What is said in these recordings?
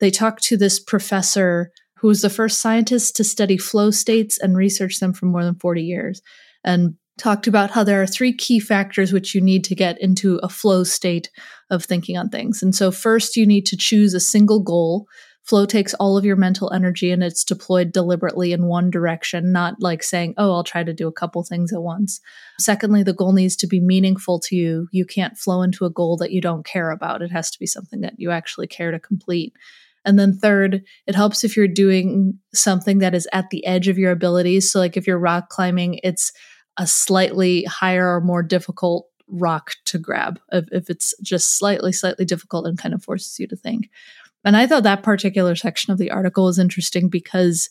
they talked to this professor who was the first scientist to study flow states and research them for more than 40 years. And talked about how there are three key factors which you need to get into a flow state of thinking on things. And so, first, you need to choose a single goal. Flow takes all of your mental energy and it's deployed deliberately in one direction, not like saying, oh, I'll try to do a couple things at once. Secondly, the goal needs to be meaningful to you. You can't flow into a goal that you don't care about. It has to be something that you actually care to complete. And then third, it helps if you're doing something that is at the edge of your abilities. So, like if you're rock climbing, it's a slightly higher or more difficult rock to grab if, if it's just slightly, slightly difficult and kind of forces you to think. And I thought that particular section of the article was interesting because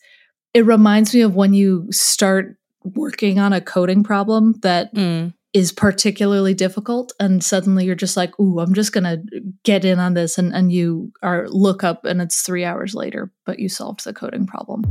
it reminds me of when you start working on a coding problem that mm. Is particularly difficult and suddenly you're just like, ooh, I'm just gonna get in on this and, and you are look up and it's three hours later, but you solved the coding problem.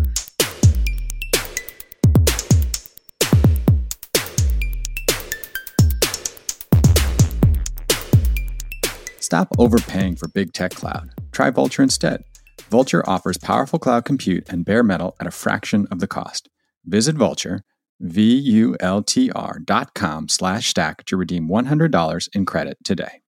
Stop overpaying for big tech cloud. Try Vultr instead. Vultr offers powerful cloud compute and bare metal at a fraction of the cost. Visit Vultr, V-U-L-T-R dot com slash stack to redeem $100 in credit today.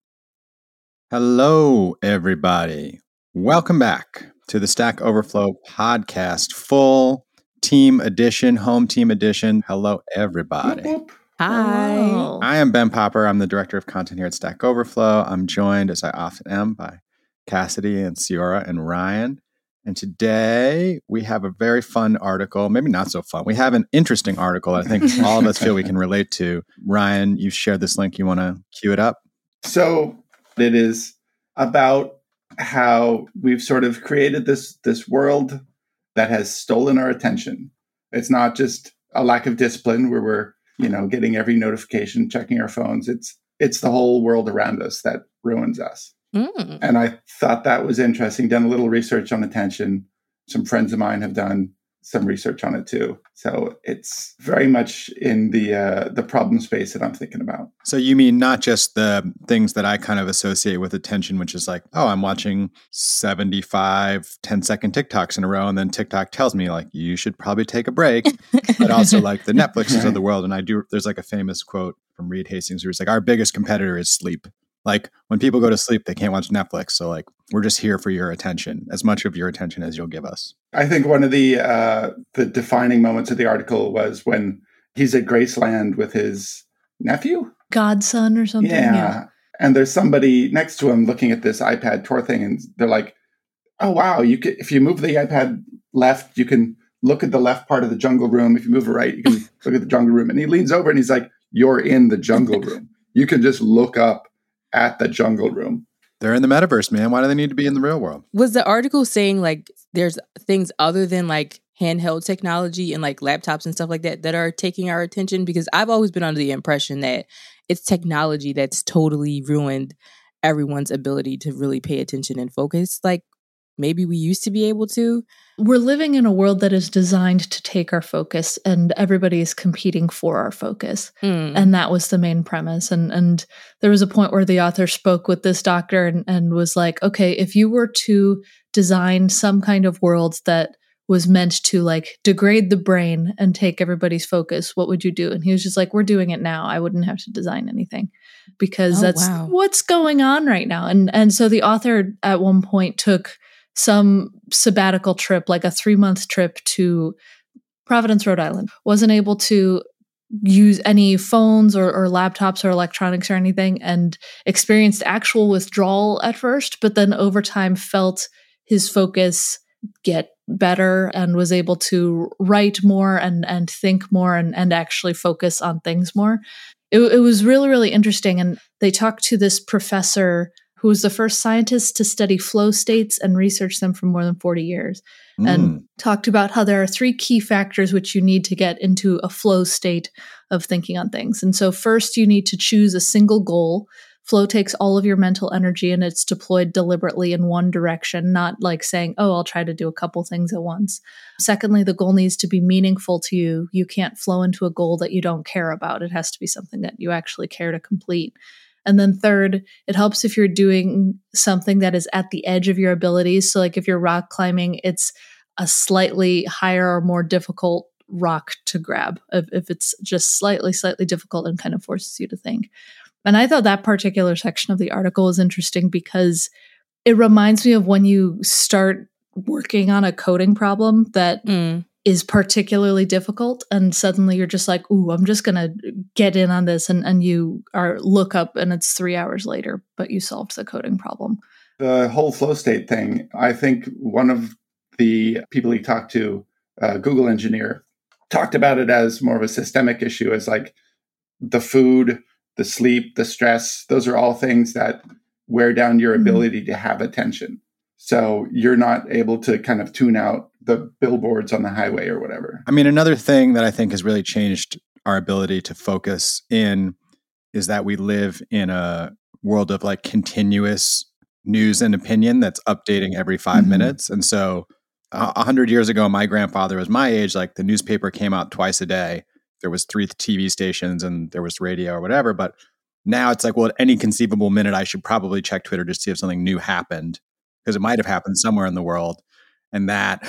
Hello, everybody. Welcome back to the Stack Overflow podcast, full team edition, home team edition. Hello, everybody. Hi. I am Ben Popper. I'm the director of content here at Stack Overflow. I'm joined, as I often am, by Cassidy and Ceora and Ryan. And today we have a very fun article, maybe not so fun. We have an interesting article I think all of us feel we can relate to. Ryan, you've shared this link. You want to cue it up? So it is about how we've sort of created this this world that has stolen our attention. It's not just a lack of discipline where we're you know, getting every notification, checking our phones. It's it's the whole world around us that ruins us. Mm. And I thought that was interesting. Done a little research on attention. Some friends of mine have done some research on it too. So it's very much in the uh, the problem space that I'm thinking about. So you mean not just the things that I kind of associate with attention, which is like, oh, I'm watching 75 10 second TikToks in a row, and then TikTok tells me like you should probably take a break. but also like the Netflixes of the world. And I do there's like a famous quote from Reed Hastings where he's like, our biggest competitor is sleep. Like when people go to sleep, they can't watch Netflix. So like we're just here for your attention, as much of your attention as you'll give us. I think one of the uh, the defining moments of the article was when he's at Graceland with his nephew, godson, or something. Yeah. yeah. And there's somebody next to him looking at this iPad tour thing, and they're like, "Oh wow! You can, if you move the iPad left, you can look at the left part of the jungle room. If you move it right, you can look at the jungle room." And he leans over and he's like, "You're in the jungle room. You can just look up at the jungle room. They're in the metaverse, man. Why do they need to be in the real world? Was the article saying like there's things other than like handheld technology and like laptops and stuff like that that are taking our attention? Because I've always been under the impression that it's technology that's totally ruined everyone's ability to really pay attention and focus. Like maybe we used to be able to. We're living in a world that is designed to take our focus and everybody is competing for our focus. Mm. And that was the main premise. And and there was a point where the author spoke with this doctor and, and was like, okay, if you were to design some kind of world that was meant to like degrade the brain and take everybody's focus, what would you do? And he was just like, We're doing it now. I wouldn't have to design anything because oh, that's wow. what's going on right now. And and so the author at one point took some sabbatical trip, like a three month trip to Providence, Rhode Island, wasn't able to use any phones or, or, laptops or electronics or anything and experienced actual withdrawal at first, but then over time felt his focus get better and was able to write more and, and think more and, and actually focus on things more. It, it was really, really interesting. And they talked to this professor who was the first scientist to study flow states and research them for more than 40 years, mm. and talked about how there are three key factors which you need to get into a flow state of thinking on things. And so, first, you need to choose a single goal. Flow takes all of your mental energy and it's deployed deliberately in one direction, not like saying, oh, I'll try to do a couple things at once. Secondly, the goal needs to be meaningful to you. You can't flow into a goal that you don't care about. It has to be something that you actually care to complete. And then third, it helps if you're doing something that is at the edge of your abilities. So, like if you're rock climbing, it's a slightly higher or more difficult rock to grab if, if it's just slightly, slightly difficult and kind of forces you to think. And I thought that particular section of the article was interesting because it reminds me of when you start working on a coding problem that mm. Is particularly difficult and suddenly you're just like ooh i'm just gonna get in on this and, and you are look up and it's three hours later but you solved the coding problem the whole flow state thing i think one of the people he talked to uh, google engineer talked about it as more of a systemic issue as like the food the sleep the stress those are all things that wear down your mm-hmm. ability mm-hmm. to have attention so you're not able to kind of tune out the billboards on the highway or whatever. I mean, another thing that I think has really changed our ability to focus in is that we live in a world of like continuous news and opinion that's updating every 5 mm-hmm. minutes. And so a hundred years ago, my grandfather was my age. Like the newspaper came out twice a day. There was three TV stations and there was radio or whatever. But now it's like, well, at any conceivable minute, I should probably check Twitter to see if something new happened because it might have happened somewhere in the world. And that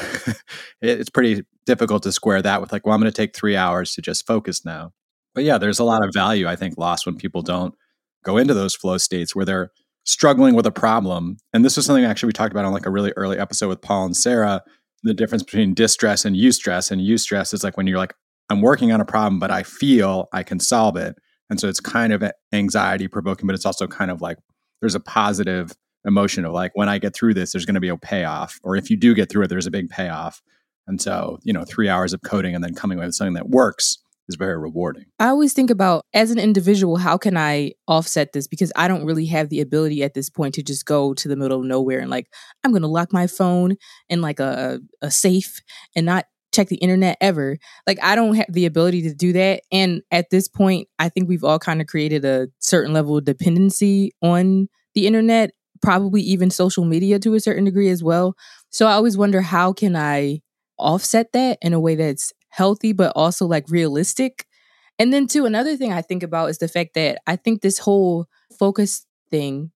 it's pretty difficult to square that with like, well, I'm going to take three hours to just focus now. But yeah, there's a lot of value, I think, lost when people don't go into those flow states where they're struggling with a problem. And this was something actually we talked about on like a really early episode with Paul and Sarah the difference between distress and eustress. And eustress is like when you're like, I'm working on a problem, but I feel I can solve it. And so it's kind of anxiety provoking, but it's also kind of like there's a positive emotion of like when I get through this, there's going to be a payoff, or if you do get through it, there's a big payoff. And so, you know, three hours of coding and then coming away with something that works is very rewarding. I always think about as an individual, how can I offset this? Because I don't really have the ability at this point to just go to the middle of nowhere and like, I'm going to lock my phone in like a, a safe and not check the internet ever. Like, I don't have the ability to do that. And at this point, I think we've all kind of created a certain level of dependency on the internet probably even social media to a certain degree as well. So I always wonder how can I offset that in a way that's healthy but also like realistic. And then too another thing I think about is the fact that I think this whole focus thing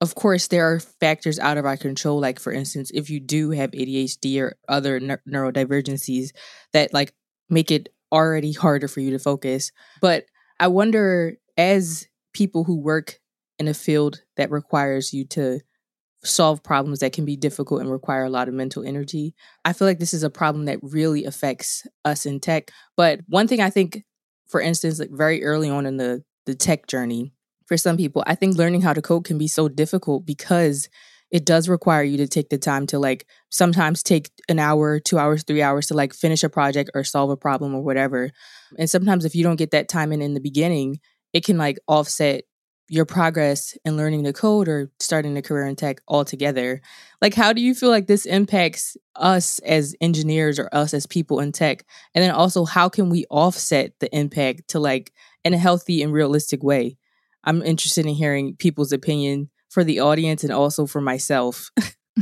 of course there are factors out of our control like for instance if you do have ADHD or other ne- neurodivergencies that like make it already harder for you to focus. But I wonder as people who work in a field that requires you to solve problems that can be difficult and require a lot of mental energy. I feel like this is a problem that really affects us in tech. But one thing I think, for instance, like very early on in the the tech journey, for some people, I think learning how to code can be so difficult because it does require you to take the time to like sometimes take an hour, two hours, three hours to like finish a project or solve a problem or whatever. And sometimes if you don't get that time in in the beginning, it can like offset your progress in learning the code or starting a career in tech altogether. Like, how do you feel like this impacts us as engineers or us as people in tech? And then also, how can we offset the impact to like in a healthy and realistic way? I'm interested in hearing people's opinion for the audience and also for myself.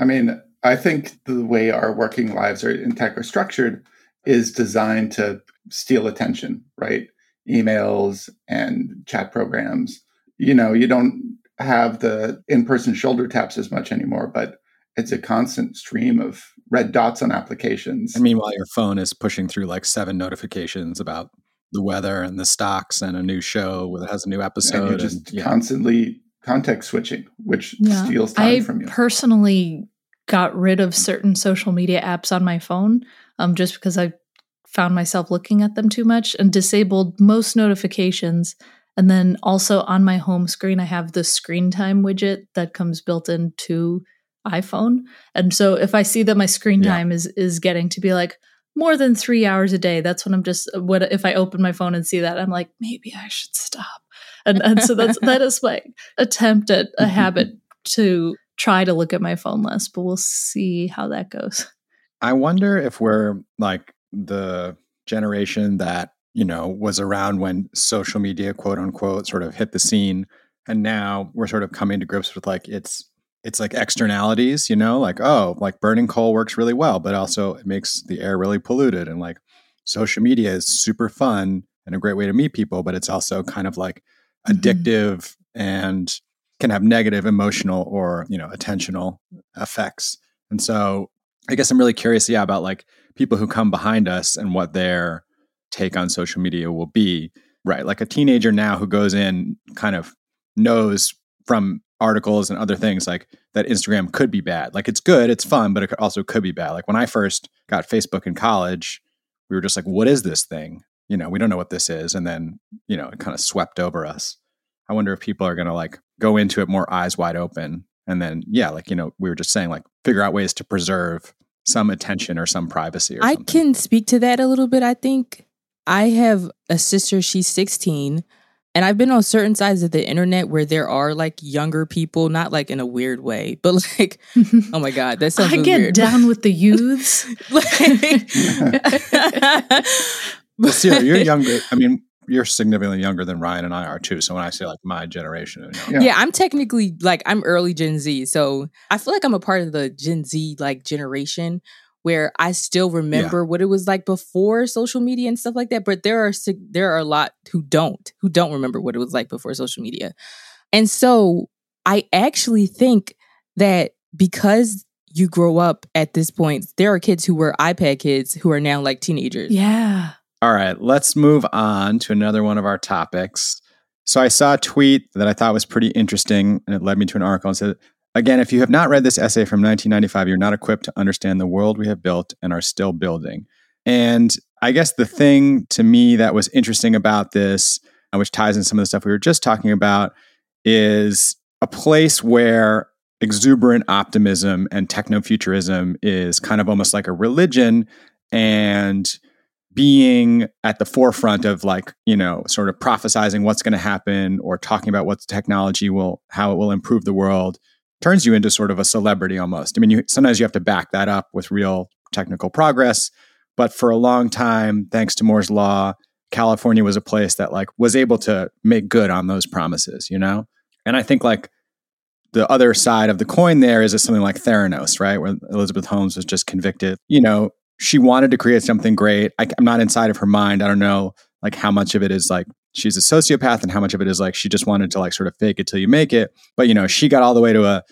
I mean, I think the way our working lives are in tech are structured is designed to steal attention, right? Emails and chat programs. You know, you don't have the in person shoulder taps as much anymore, but it's a constant stream of red dots on applications. And meanwhile, your phone is pushing through like seven notifications about the weather and the stocks and a new show that has a new episode. And you're just and, yeah. constantly context switching, which yeah. steals time I from you. personally got rid of certain social media apps on my phone um, just because I found myself looking at them too much and disabled most notifications. And then also on my home screen, I have the screen time widget that comes built into iPhone. And so if I see that my screen time yeah. is is getting to be like more than three hours a day, that's when I'm just what if I open my phone and see that I'm like maybe I should stop. And and so that's that is my attempt at a habit to try to look at my phone less, but we'll see how that goes. I wonder if we're like the generation that you know was around when social media quote unquote sort of hit the scene. And now we're sort of coming to grips with like it's it's like externalities you know like oh like burning coal works really well but also it makes the air really polluted. And like social media is super fun and a great way to meet people but it's also kind of like mm-hmm. addictive and can have negative emotional or you know attentional effects. And so i guess i'm really curious yeah about like people who come behind us and what their take on social media will be right like a teenager now who goes in kind of knows from articles and other things like that Instagram could be bad. Like it's good, it's fun, but it also could be bad. Like when I first got Facebook in college, we were just like, what is this thing? You know, we don't know what this is. And then, you know, it kind of swept over us. I wonder if people are going to like go into it more eyes wide open. And then, yeah, like, you know, we were just saying, like, figure out ways to preserve some attention or some privacy or I something. can speak to that a little bit. I think I have a sister, she's 16. And I've been on certain sides of the internet where there are like younger people, not like in a weird way, but like, oh my God, that sounds I really get weird. down with the youths. well, Ceora, you're younger. I mean, you're significantly younger than Ryan and I are too. So when I say like my generation, you know, Yeah. yeah. I'm technically like I'm early Gen Z, so I feel like I'm a part of the Gen Z like generation where I still remember what it was like before social media and stuff like that. But there are there are a lot who don't who don't remember what it was like before social media, and so I actually think that because you grow up at this point, there are kids who were iPad kids who are now like teenagers. yeah. All right, let's move on to another one of our topics. So I saw a tweet that I thought was pretty interesting, and it led me to an article and said, Again, if you have not read this essay from 1995, you're not equipped to understand the world we have built and are still building. And I guess the thing to me that was interesting about this, uh, which ties in some of the stuff we were just talking about, is a place where exuberant optimism and techno-futurism is kind of almost like a religion and being at the forefront of like you know sort of prophesizing what's going to happen or talking about what technology will how it will improve the world turns you into sort of a celebrity almost. I mean you, sometimes you have to back that up with real technical progress but for a long time thanks to moore's law california was a place that like was able to make good on those promises you know? And i think like the other side of the coin there is something like theranos right? Where elizabeth holmes was just convicted you know she wanted to create something great. I, am not inside of her mind. I don't know like how much of it is like she's a sociopath and how much of it is like she just wanted to like sort of fake it till you make it. But you know, she got all the way to a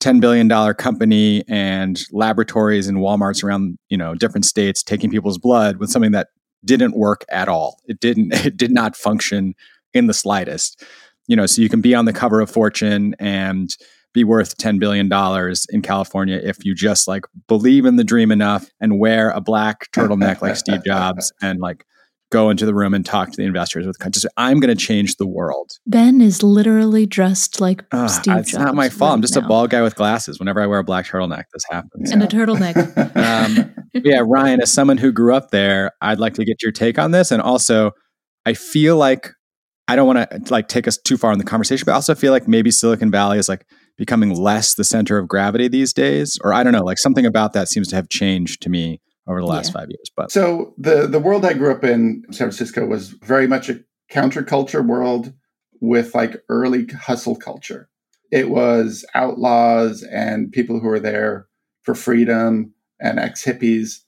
$10 billion company and laboratories and Walmarts around, you know, different states taking people's blood with something that didn't work at all. It didn't, it did not function in the slightest. You know, so you can be on the cover of Fortune and be worth $10 billion in California if you just like believe in the dream enough and wear a black turtleneck like Steve Jobs and like go into the room and talk to the investors with just I'm going to change the world. Ben is literally dressed like Uh, Steve it's Jobs. not my fault. I'm right just a bald guy with glasses. Whenever I wear a black turtleneck, this happens. and a turtleneck. Um, yeah, Ryan, as someone who grew up there, I'd like to get your take on this. And also, I feel like I don't want to like take us too far in the conversation, but I also feel like maybe Silicon Valley is like becoming less the center of gravity these days, or I don't know, like something about that seems to have changed to me over the last Yeah. five years. But So the the world I grew up in, San Francisco, was very much a counterculture world with like early hustle culture. It was outlaws and people who were there for freedom and ex hippies.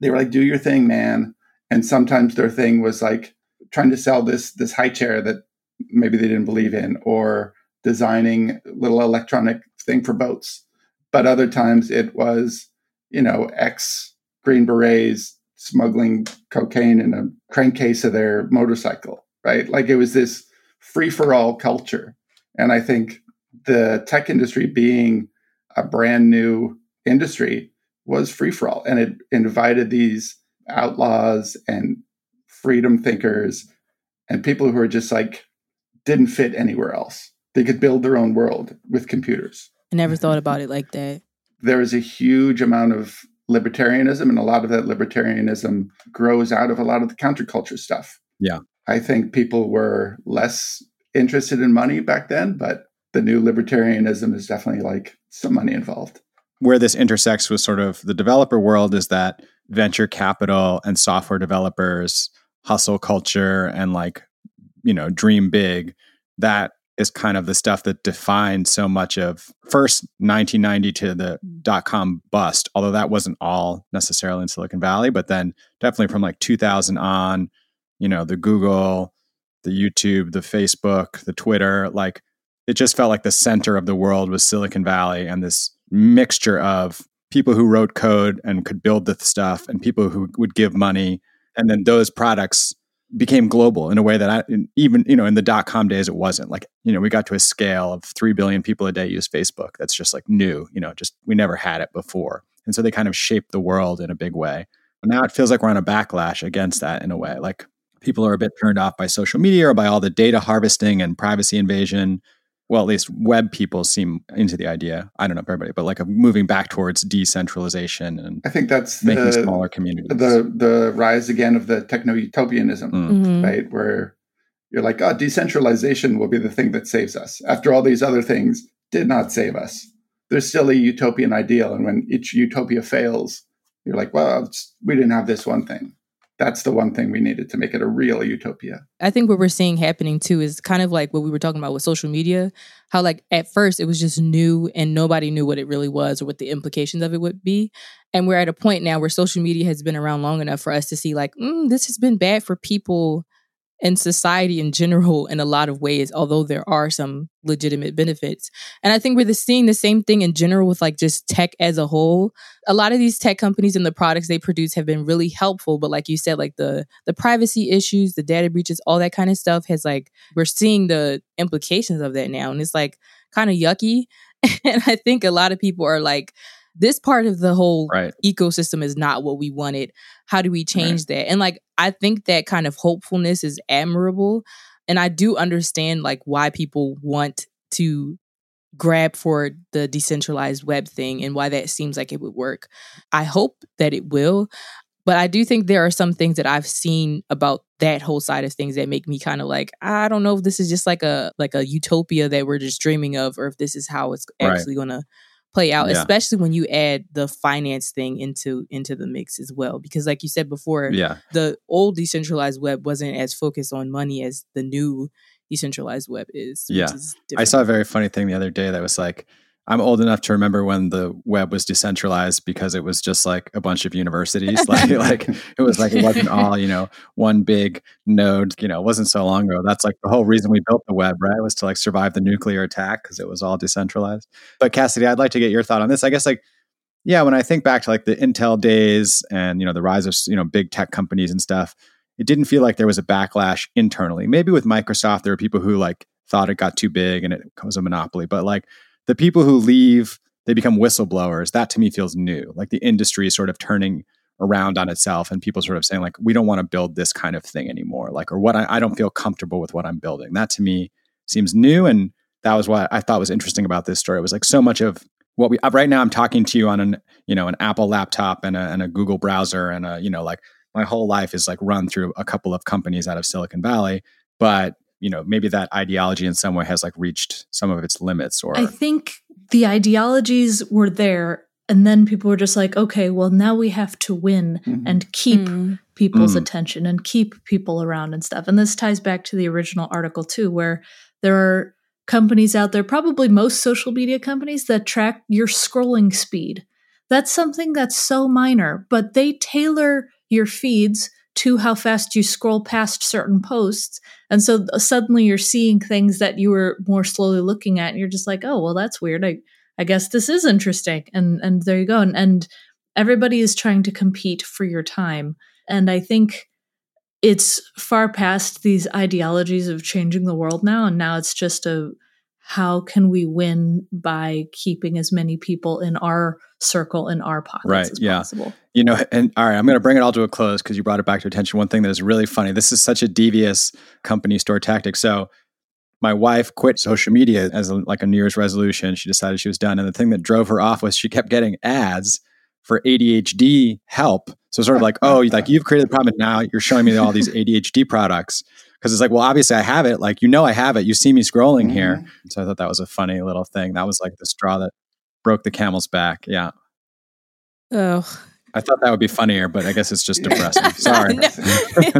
They were like, "Do your thing, man." And sometimes their thing was like trying to sell this this high chair that maybe they didn't believe in, or designing little electronic thing for boats. But other times it was, you know, ex Green Berets smuggling cocaine in a crankcase of their motorcycle, right? Like it was this free for all culture. And I think the tech industry being a brand new industry was free for all. And it invited these outlaws and freedom thinkers and people who were just like, didn't fit anywhere else. They could build their own world with computers I never thought about it like that. there is a huge amount of libertarianism, and a lot of that libertarianism grows out of a lot of the counterculture stuff. Yeah. I think people were less interested in money back then, but the new libertarianism is definitely like some money involved. where this intersects with sort of the developer world is that venture capital and software developers hustle culture and like you know dream big that is kind of the stuff that defined so much of first 1990 to the dot com bust although that wasn't all necessarily in silicon valley but then definitely from like 2000 on you know the google the YouTube, the Facebook, the Twitter, like it just felt like the center of the world was Silicon Valley and this mixture of people who wrote code and could build the stuff and people who would give money. And then those products became global in a way that I even you know in the dot com days it wasn't. Like you know we got to a scale of 3 billion people a day use Facebook. That's just like new you know just we never had it before. And so they kind of shaped the world in a big way. But now it feels like we're on a backlash against that in a way. Like people are a bit turned off by social media or by all the data harvesting and privacy invasion well, at least web people seem into the idea. I don't know everybody, but like a moving back towards decentralization and I think that's making the, smaller communities. The the rise again of the techno utopianism, Mm. Mhm. right? Where you're like, oh, decentralization will be the thing that saves us. After all these other things did not save us. There's still a utopian ideal, and when each utopia fails, you're like, well, we didn't have this one thing. That's the one thing we needed to make it a real utopia. I think what we're seeing happening too is kind of like what we were talking about with social media. How like at first it was just new and nobody knew what it really was or what the implications of it would be. And we're at a point now where social media has been around long enough for us to see like, mm, this has been bad for people and society in general in a lot of ways, although there are some legitimate benefits. And I think we're seeing the same thing in general with like just tech as a whole. A lot of these tech companies and the products they produce have been really helpful, but like you said, like the the privacy issues, the data breaches, all that kind of stuff has like we're seeing the implications of that now, and it's like kind of yucky. and I think a lot of people are like, this part of the whole right. ecosystem is not what we wanted. How do we change that? And like I think that kind of hopefulness is admirable. And I do understand like why people want to grab for the decentralized web thing and why that seems like it would work. I hope that it will. But I do think there are some things that I've seen about that whole side of things that make me kind of like, I don't know if this is just like a like a utopia that we're just dreaming of or if this is how it's Right. actually gonna play out, Yeah. especially when you add the finance thing into into the mix as well. Because like you said before, Yeah. the old decentralized web wasn't as focused on money as the new decentralized web is. Yeah. is I saw a very funny thing the other day that was like, I'm old enough to remember when the web was decentralized because it was just like a bunch of universities. like, like it was like it wasn't all you know one big node. You know, it wasn't so long ago. That's like the whole reason we built the web, right? Was to like survive the nuclear attack because it was all decentralized. But Cassidy, I'd like to get your thought on this. I guess like. Yeah, when I think back to like the Intel days and you know the rise of you know big tech companies and stuff, it didn't feel like there was a backlash internally. Maybe with Microsoft, there were people who like thought it got too big and it was a monopoly. But like the people who leave, they become whistleblowers. That to me feels new. Like the industry is sort of turning around on itself and people sort of saying like, we don't want to build this kind of thing anymore. Like, or what I, I don't feel comfortable with what I'm building. That to me seems new. And that was what I thought was interesting about this story. It was like so much of what we right now I'm talking to you on an, you know, an Apple laptop and a, and a Google browser and a, you know, like my whole life is like run through a couple of companies out of Silicon Valley. But you know maybe that ideology in some way has like reached some of its limits or I think the ideologies were there, and then people were just like, okay, well, now we have to win Mhm. and keep Mm. people's Mm. attention and keep people around and stuff. And this ties back to the original article, too, where there are companies out there, probably most social media companies, that track your scrolling speed. That's something that's so minor, but they tailor your feeds to how fast you scroll past certain posts. And so uh, suddenly you're seeing things that you were more slowly looking at, and you're just like, oh, well, that's weird. I, I guess this is interesting. And and there you go. And, and everybody is trying to compete for your time. And I think it's far past these ideologies of changing the world now. And now it's just a how can we win by keeping as many people in our circle in our pockets Right, as yeah. possible. you know and all right i'm going to bring it all to a close because you brought it back to attention. One thing that is really funny this is such a devious company store tactic. So my wife quit social media as a, like a new year's resolution. She decided she was done and the thing that drove her off was she kept getting ads for adhd help. So sort of like oh like you've created the problem and now you're showing me all these adhd products. Because it's like well obviously i have it. Like you know i have it. You see me scrolling here. Mhm. so i thought that was a funny little thing. That was like the straw that broke the camel's back yeah Oh, I thought that would be funnier, but I guess it's just depressing. Sorry. No.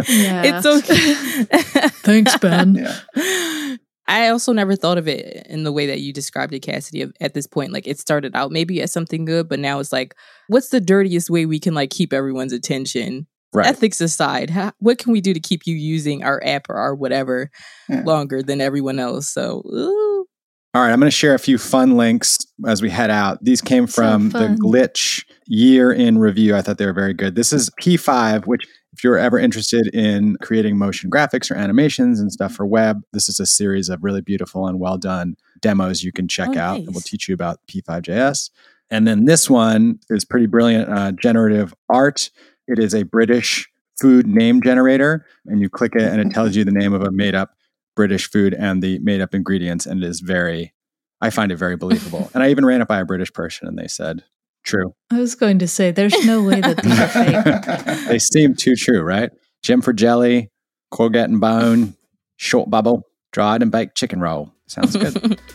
Yeah. it's okay. Thanks, Ben. Yeah. I also never thought of it in the way that you described it, Cassidy. of- At this point, like it started out maybe as something good, but now it's like, what's the dirtiest way we can like keep everyone's attention Right. ethics aside, how, what can we do to keep you using our app or our whatever Yeah. longer than everyone else? So, ooh. All right, I'm going to share a few fun links as we head out. These came So from the. Glitch year in review. I thought they were very good. This is P5, which, if you're ever interested in creating motion graphics or animations and stuff for web, this is a series of really beautiful and well done demos you can check Oh, out nice. that will teach you about P5JS. And then this one is pretty brilliant uh, generative art. It is a British food name generator, and you click it, and it tells you the name of a made up British food and the made up ingredients, and it is very, I find it very believable. and I even ran it by a British person, and they said, true. I was going to say, there's no way that these are fake. They seem too true, right? Jim for jelly, courgette and bone, short bubble, dried and baked chicken roll. Sounds good.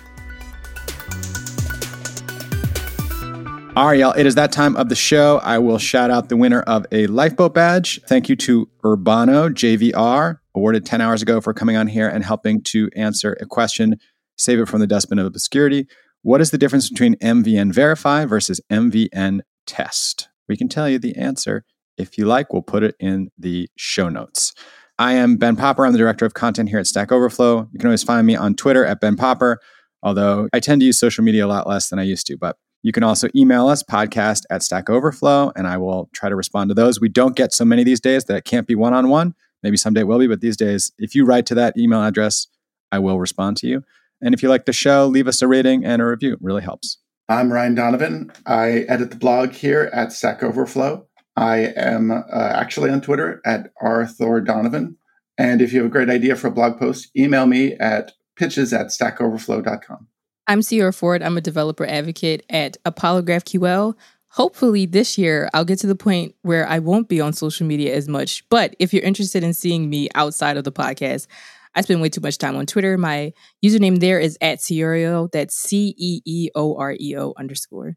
All right, y'all. It is that time of the show. I will shout out the winner of a lifeboat badge. Thank you to Urbano JVR, awarded 10 hours ago for coming on here and helping to answer a question, save it from the dustbin of obscurity. What is the difference between MVN Verify versus MVN Test? We can tell you the answer. If you like, we'll put it in the show notes. I am Ben Popper. I'm the director of content here at Stack Overflow. You can always find me on Twitter at Ben Popper, although I tend to use social media a lot less than I used to. But you can also email us, podcast at Stack Overflow, and I will try to respond to those. We don't get so many these days that it can't be one on one. Maybe someday it will be, but these days, if you write to that email address, I will respond to you. And if you like the show, leave us a rating and a review. It really helps. I'm Ryan Donovan. I edit the blog here at Stack Overflow. I am uh, actually on Twitter at rthordonovan. And if you have a great idea for a blog post, email me at pitches at stackoverflow.com. I'm Ceora Ford. I'm a developer advocate at Apollo GraphQL. Hopefully, this year I'll get to the point where I won't be on social media as much. But if you're interested in seeing me outside of the podcast, I spend way too much time on Twitter. My username there is at ceeoreo. That's C E E O R E O underscore.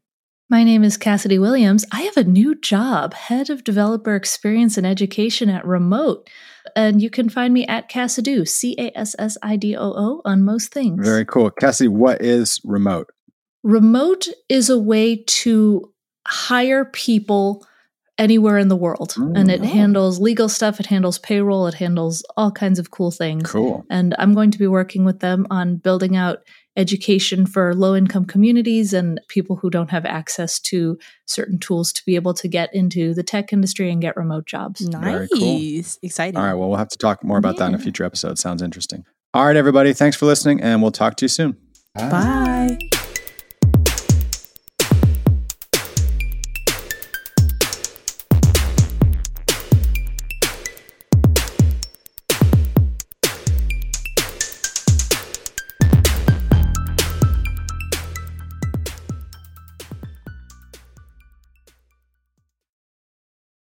My name is Cassidy Williams. I have a new job, head of developer experience and education at Remote. And you can find me at Cassidoo, C A S S I D O O, on most things. Very cool. Cassie, what is remote? Remote is a way to hire people anywhere in the world. and it Mm. handles legal stuff, it handles payroll, it handles all kinds of cool things. Cool. And I'm going to be working with them on building out education for low income communities and people who don't have access to certain tools to be able to get into the tech industry and get remote jobs. Very Nice. cool. Exciting. All right. Well, we'll have to talk more about that in a future episode. Sounds interesting. All right, everybody. Thanks for listening, and we'll talk to you soon. Bye.